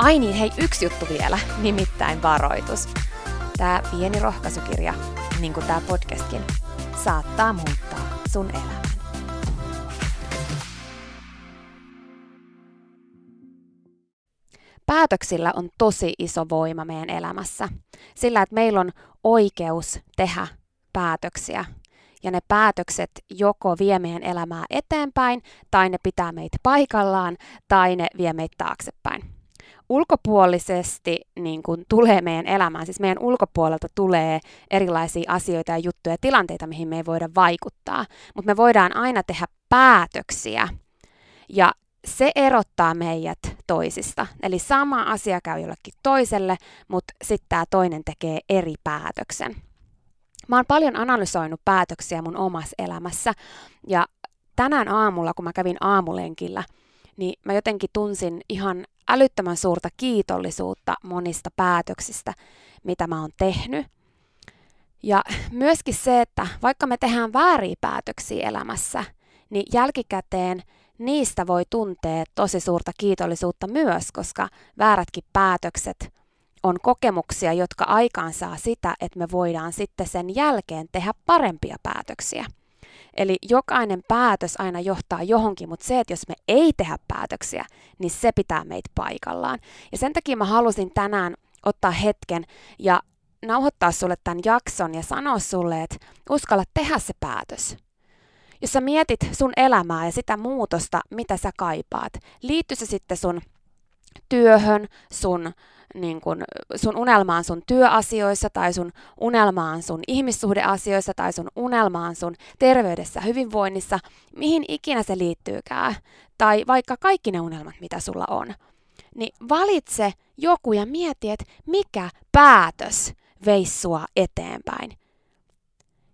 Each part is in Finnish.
Ai niin, hei, yksi juttu vielä, nimittäin varoitus. Tämä pieni rohkaisukirja, niin kuin tämä podcastkin, saattaa muuttaa sun elämän. Päätöksillä on tosi iso voima meidän elämässä. Sillä, että meillä on oikeus tehdä päätöksiä. Ja ne päätökset joko vie meidän elämää eteenpäin, tai ne pitää meitä paikallaan, tai ne vie meitä taaksepäin ulkopuolisesti niin kuin tulee meidän elämään, siis meidän ulkopuolelta tulee erilaisia asioita ja juttuja ja tilanteita, mihin me ei voida vaikuttaa, mutta me voidaan aina tehdä päätöksiä ja se erottaa meidät toisista. Eli sama asia käy jollekin toiselle, mutta sitten tämä toinen tekee eri päätöksen. Mä oon paljon analysoinut päätöksiä mun omassa elämässä ja tänään aamulla, kun mä kävin aamulenkillä, niin mä jotenkin tunsin ihan älyttömän suurta kiitollisuutta monista päätöksistä, mitä mä oon tehnyt. Ja myöskin se, että vaikka me tehdään vääriä päätöksiä elämässä, niin jälkikäteen niistä voi tuntea tosi suurta kiitollisuutta myös, koska väärätkin päätökset on kokemuksia, jotka aikaansaa sitä, että me voidaan sitten sen jälkeen tehdä parempia päätöksiä. Eli jokainen päätös aina johtaa johonkin, mutta se, että jos me ei tehdä päätöksiä, niin se pitää meitä paikallaan. Ja sen takia mä halusin tänään ottaa hetken ja nauhoittaa sulle tämän jakson ja sanoa sulle, että uskalla tehdä se päätös. Jos sä mietit sun elämää ja sitä muutosta, mitä sä kaipaat, liittyy se sitten sun työhön, sun niin kun, sun unelmaan sun työasioissa tai sun unelmaan sun ihmissuhdeasioissa tai sun unelmaan sun terveydessä, hyvinvoinnissa, mihin ikinä se liittyykään, tai vaikka kaikki ne unelmat, mitä sulla on, niin valitse joku ja mieti, että mikä päätös veisi sua eteenpäin.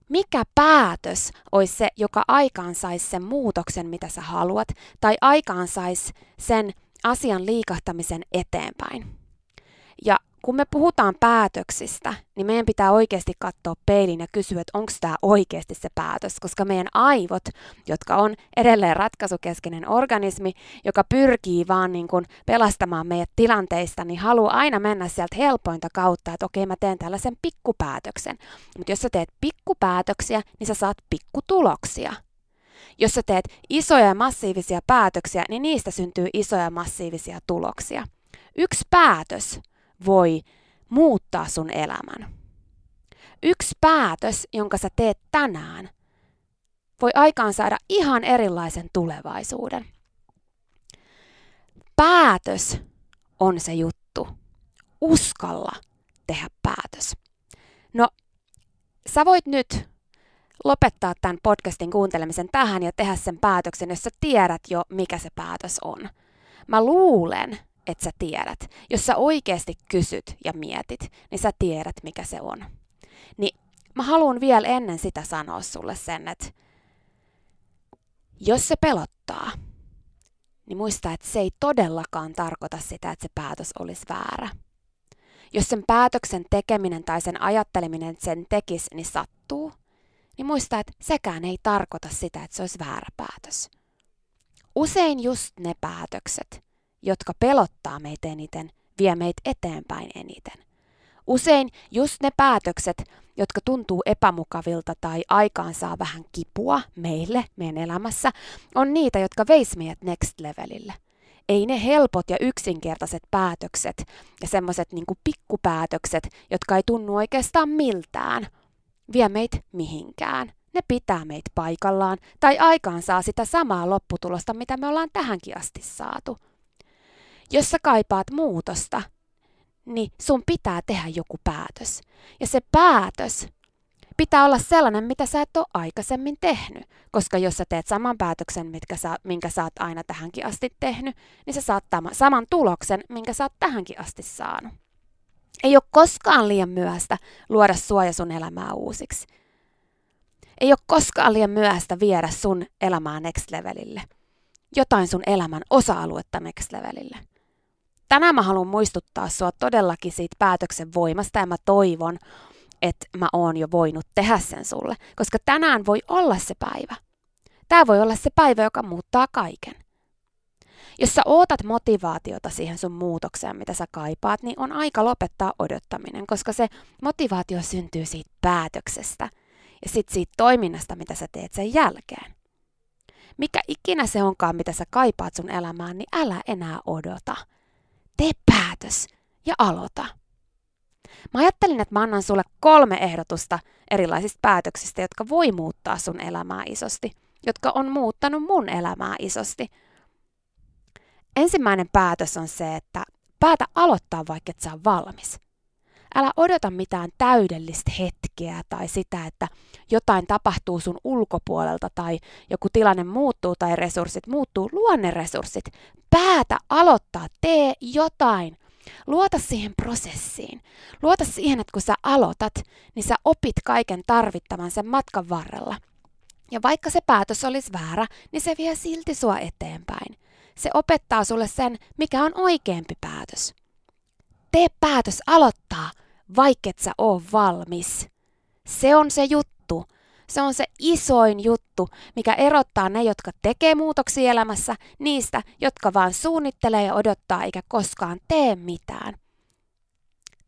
Mikä päätös olisi se, joka aikaan saisi sen muutoksen, mitä sä haluat, tai aikaan saisi sen asian liikahtamisen eteenpäin. Ja kun me puhutaan päätöksistä, niin meidän pitää oikeasti katsoa peilin ja kysyä, että onko tämä oikeasti se päätös, koska meidän aivot, jotka on edelleen ratkaisukeskeinen organismi, joka pyrkii vaan niin kuin pelastamaan meidät tilanteista, niin haluaa aina mennä sieltä helpointa kautta, että okei, mä teen tällaisen pikkupäätöksen. Mutta jos sä teet pikkupäätöksiä, niin sä saat pikkutuloksia. Jos sä teet isoja ja massiivisia päätöksiä, niin niistä syntyy isoja ja massiivisia tuloksia. Yksi päätös voi muuttaa sun elämän. Yksi päätös, jonka sä teet tänään, voi aikaan saada ihan erilaisen tulevaisuuden. Päätös on se juttu. Uskalla tehdä päätös. No, sä voit nyt lopettaa tämän podcastin kuuntelemisen tähän ja tehdä sen päätöksen, jos sä tiedät jo, mikä se päätös on. Mä luulen, että sä tiedät. Jos sä oikeasti kysyt ja mietit, niin sä tiedät, mikä se on. Niin mä haluan vielä ennen sitä sanoa sulle sen, että jos se pelottaa, niin muista, että se ei todellakaan tarkoita sitä, että se päätös olisi väärä. Jos sen päätöksen tekeminen tai sen ajatteleminen sen tekisi, niin sattuu, niin muista, että sekään ei tarkoita sitä, että se olisi väärä päätös. Usein just ne päätökset, jotka pelottaa meitä eniten, vie meitä eteenpäin eniten. Usein just ne päätökset, jotka tuntuu epämukavilta tai aikaan saa vähän kipua meille, meidän elämässä, on niitä, jotka veis meidät next levelille. Ei ne helpot ja yksinkertaiset päätökset ja semmoiset niin pikkupäätökset, jotka ei tunnu oikeastaan miltään, vie meitä mihinkään. Ne pitää meitä paikallaan tai aikaan saa sitä samaa lopputulosta, mitä me ollaan tähänkin asti saatu. Jos sä kaipaat muutosta, niin sun pitää tehdä joku päätös. Ja se päätös pitää olla sellainen, mitä sä et ole aikaisemmin tehnyt. Koska jos sä teet saman päätöksen, mitkä sä, minkä sä oot aina tähänkin asti tehnyt, niin sä saat tämän, saman tuloksen, minkä sä oot tähänkin asti saanut. Ei ole koskaan liian myöhäistä luoda suoja sun elämää uusiksi. Ei ole koskaan liian myöhäistä viedä sun elämää next levelille. Jotain sun elämän osa-aluetta next levelille. Tänään mä haluan muistuttaa sua todellakin siitä päätöksen voimasta ja mä toivon, että mä oon jo voinut tehdä sen sulle, koska tänään voi olla se päivä. Tämä voi olla se päivä, joka muuttaa kaiken. Jos sä ootat motivaatiota siihen sun muutokseen, mitä sä kaipaat, niin on aika lopettaa odottaminen, koska se motivaatio syntyy siitä päätöksestä ja sitten siitä toiminnasta, mitä sä teet sen jälkeen. Mikä ikinä se onkaan, mitä sä kaipaat sun elämään, niin älä enää odota. Tee päätös ja aloita. Mä ajattelin, että mä annan sulle kolme ehdotusta erilaisista päätöksistä, jotka voi muuttaa sun elämää isosti, jotka on muuttanut mun elämää isosti. Ensimmäinen päätös on se, että päätä aloittaa vaikka et saa valmis. Älä odota mitään täydellistä hetkeä tai sitä, että jotain tapahtuu sun ulkopuolelta tai joku tilanne muuttuu tai resurssit muuttuu, luonneresurssit. Päätä aloittaa, tee jotain. Luota siihen prosessiin. Luota siihen, että kun sä aloitat, niin sä opit kaiken tarvittavan sen matkan varrella. Ja vaikka se päätös olisi väärä, niin se vie silti sua eteenpäin. Se opettaa sulle sen, mikä on oikeampi päätös. Tee päätös aloittaa, vaikket sä oo valmis. Se on se juttu. Se on se isoin juttu, mikä erottaa ne, jotka tekee muutoksia elämässä, niistä, jotka vaan suunnittelee ja odottaa eikä koskaan tee mitään.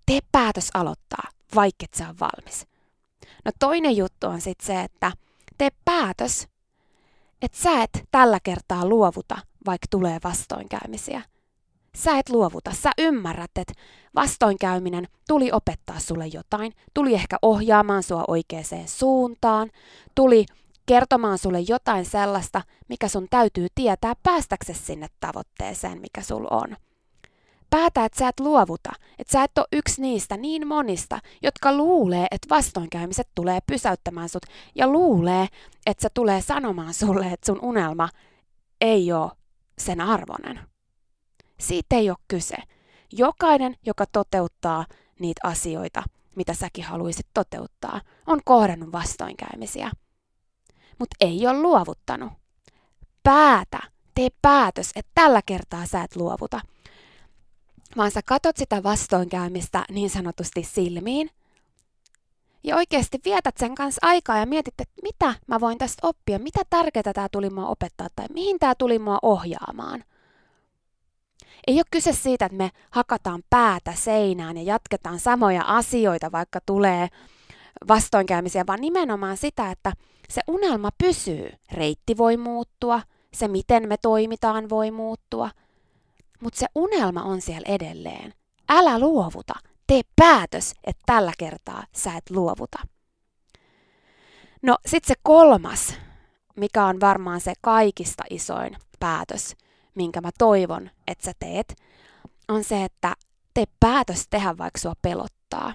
Tee päätös aloittaa, vaikket sä on valmis. No toinen juttu on sitten se, että tee päätös, että sä et tällä kertaa luovuta, vaikka tulee vastoinkäymisiä – Sä et luovuta, sä ymmärrät, että vastoinkäyminen tuli opettaa sulle jotain, tuli ehkä ohjaamaan sua oikeaan suuntaan, tuli kertomaan sulle jotain sellaista, mikä sun täytyy tietää päästäksesi sinne tavoitteeseen, mikä sul on. Päätä, että sä et luovuta, että sä et ole yksi niistä niin monista, jotka luulee, että vastoinkäymiset tulee pysäyttämään sut ja luulee, että se tulee sanomaan sulle, että sun unelma ei ole sen arvoinen. Siitä ei ole kyse. Jokainen, joka toteuttaa niitä asioita, mitä säkin haluaisit toteuttaa, on kohdannut vastoinkäymisiä. Mutta ei ole luovuttanut. Päätä, tee päätös, että tällä kertaa sä et luovuta. Vaan sä katot sitä vastoinkäymistä niin sanotusti silmiin. Ja oikeasti vietät sen kanssa aikaa ja mietit, että mitä mä voin tästä oppia, mitä tärkeää tämä tuli mua opettaa tai mihin tämä tuli mua ohjaamaan – ei ole kyse siitä, että me hakataan päätä seinään ja jatketaan samoja asioita, vaikka tulee vastoinkäymisiä, vaan nimenomaan sitä, että se unelma pysyy. Reitti voi muuttua, se miten me toimitaan voi muuttua, mutta se unelma on siellä edelleen. Älä luovuta, tee päätös, että tällä kertaa sä et luovuta. No sit se kolmas mikä on varmaan se kaikista isoin päätös, minkä mä toivon, että sä teet, on se, että tee päätös tehdä, vaikka sua pelottaa.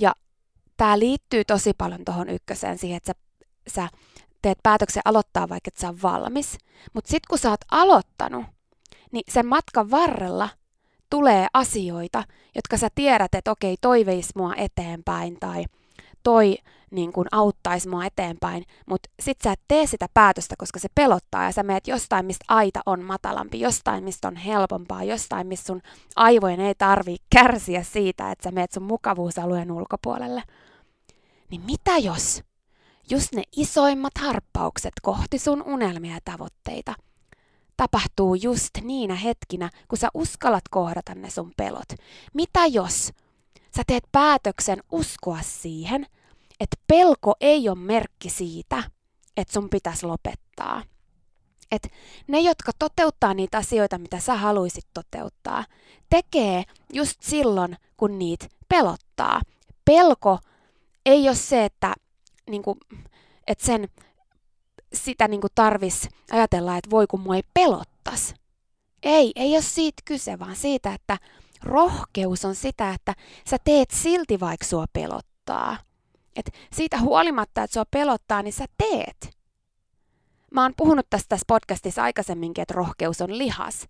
Ja tämä liittyy tosi paljon tuohon ykköseen siihen, että sä, sä teet päätöksen aloittaa, vaikka et sä ole valmis. Mutta sitten kun sä oot aloittanut, niin sen matkan varrella tulee asioita, jotka sä tiedät, että okei, toi veisi mua eteenpäin tai toi niin kun auttaisi mua eteenpäin, mutta sit sä et tee sitä päätöstä, koska se pelottaa ja sä meet jostain, mistä aita on matalampi, jostain, mistä on helpompaa, jostain, missä sun aivojen ei tarvi kärsiä siitä, että sä meet sun mukavuusalueen ulkopuolelle. Niin mitä jos just ne isoimmat harppaukset kohti sun unelmia ja tavoitteita tapahtuu just niinä hetkinä, kun sä uskallat kohdata ne sun pelot? Mitä jos sä teet päätöksen uskoa siihen, että pelko ei ole merkki siitä, että sun pitäisi lopettaa. Et ne, jotka toteuttaa niitä asioita, mitä sä haluaisit toteuttaa, tekee just silloin, kun niitä pelottaa. Pelko ei ole se, että, niinku, että sen, sitä niinku tarvis ajatella, että voi kun mua ei pelottas. Ei, ei ole siitä kyse, vaan siitä, että rohkeus on sitä, että sä teet silti vaikka sua pelottaa. Et siitä huolimatta, että sua pelottaa, niin sä teet. Mä oon puhunut tästä tässä podcastissa aikaisemminkin, että rohkeus on lihas.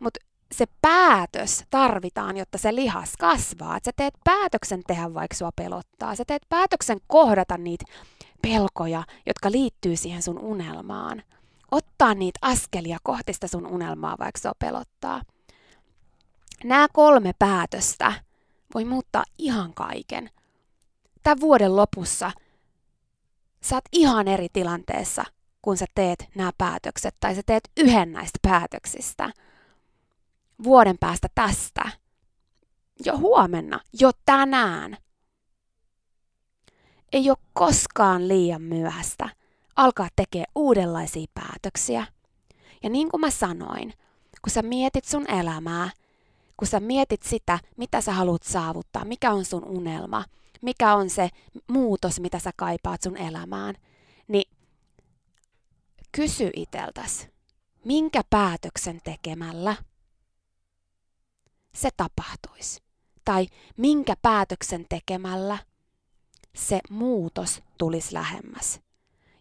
Mutta se päätös tarvitaan, jotta se lihas kasvaa. Että sä teet päätöksen tehdä, vaikka sua pelottaa. Sä teet päätöksen kohdata niitä pelkoja, jotka liittyy siihen sun unelmaan. Ottaa niitä askelia kohti sitä sun unelmaa, vaikka sua pelottaa. Nämä kolme päätöstä voi muuttaa ihan kaiken tämän vuoden lopussa sä oot ihan eri tilanteessa, kun sä teet nämä päätökset tai sä teet yhden näistä päätöksistä. Vuoden päästä tästä. Jo huomenna, jo tänään. Ei ole koskaan liian myöhäistä alkaa tekemään uudenlaisia päätöksiä. Ja niin kuin mä sanoin, kun sä mietit sun elämää, kun sä mietit sitä, mitä sä haluat saavuttaa, mikä on sun unelma – mikä on se muutos, mitä sä kaipaat sun elämään, niin kysy iteltäs, minkä päätöksen tekemällä se tapahtuisi. Tai minkä päätöksen tekemällä se muutos tulisi lähemmäs.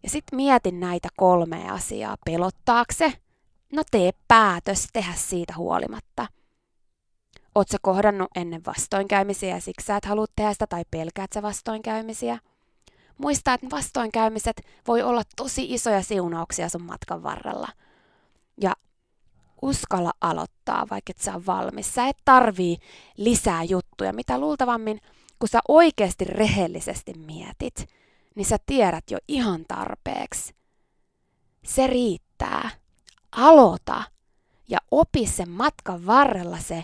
Ja sitten mietin näitä kolmea asiaa. Pelottaakse? No tee päätös tehdä siitä huolimatta – Sä kohdannut ennen vastoinkäymisiä siksi sä et halua tehdä sitä tai pelkäät sä vastoinkäymisiä? Muista, että vastoinkäymiset voi olla tosi isoja siunauksia sun matkan varrella. Ja uskalla aloittaa, vaikka et sä ole valmis. Sä et tarvii lisää juttuja, mitä luultavammin, kun sä oikeasti rehellisesti mietit, niin sä tiedät jo ihan tarpeeksi. Se riittää. Aloita ja opi sen matkan varrella se,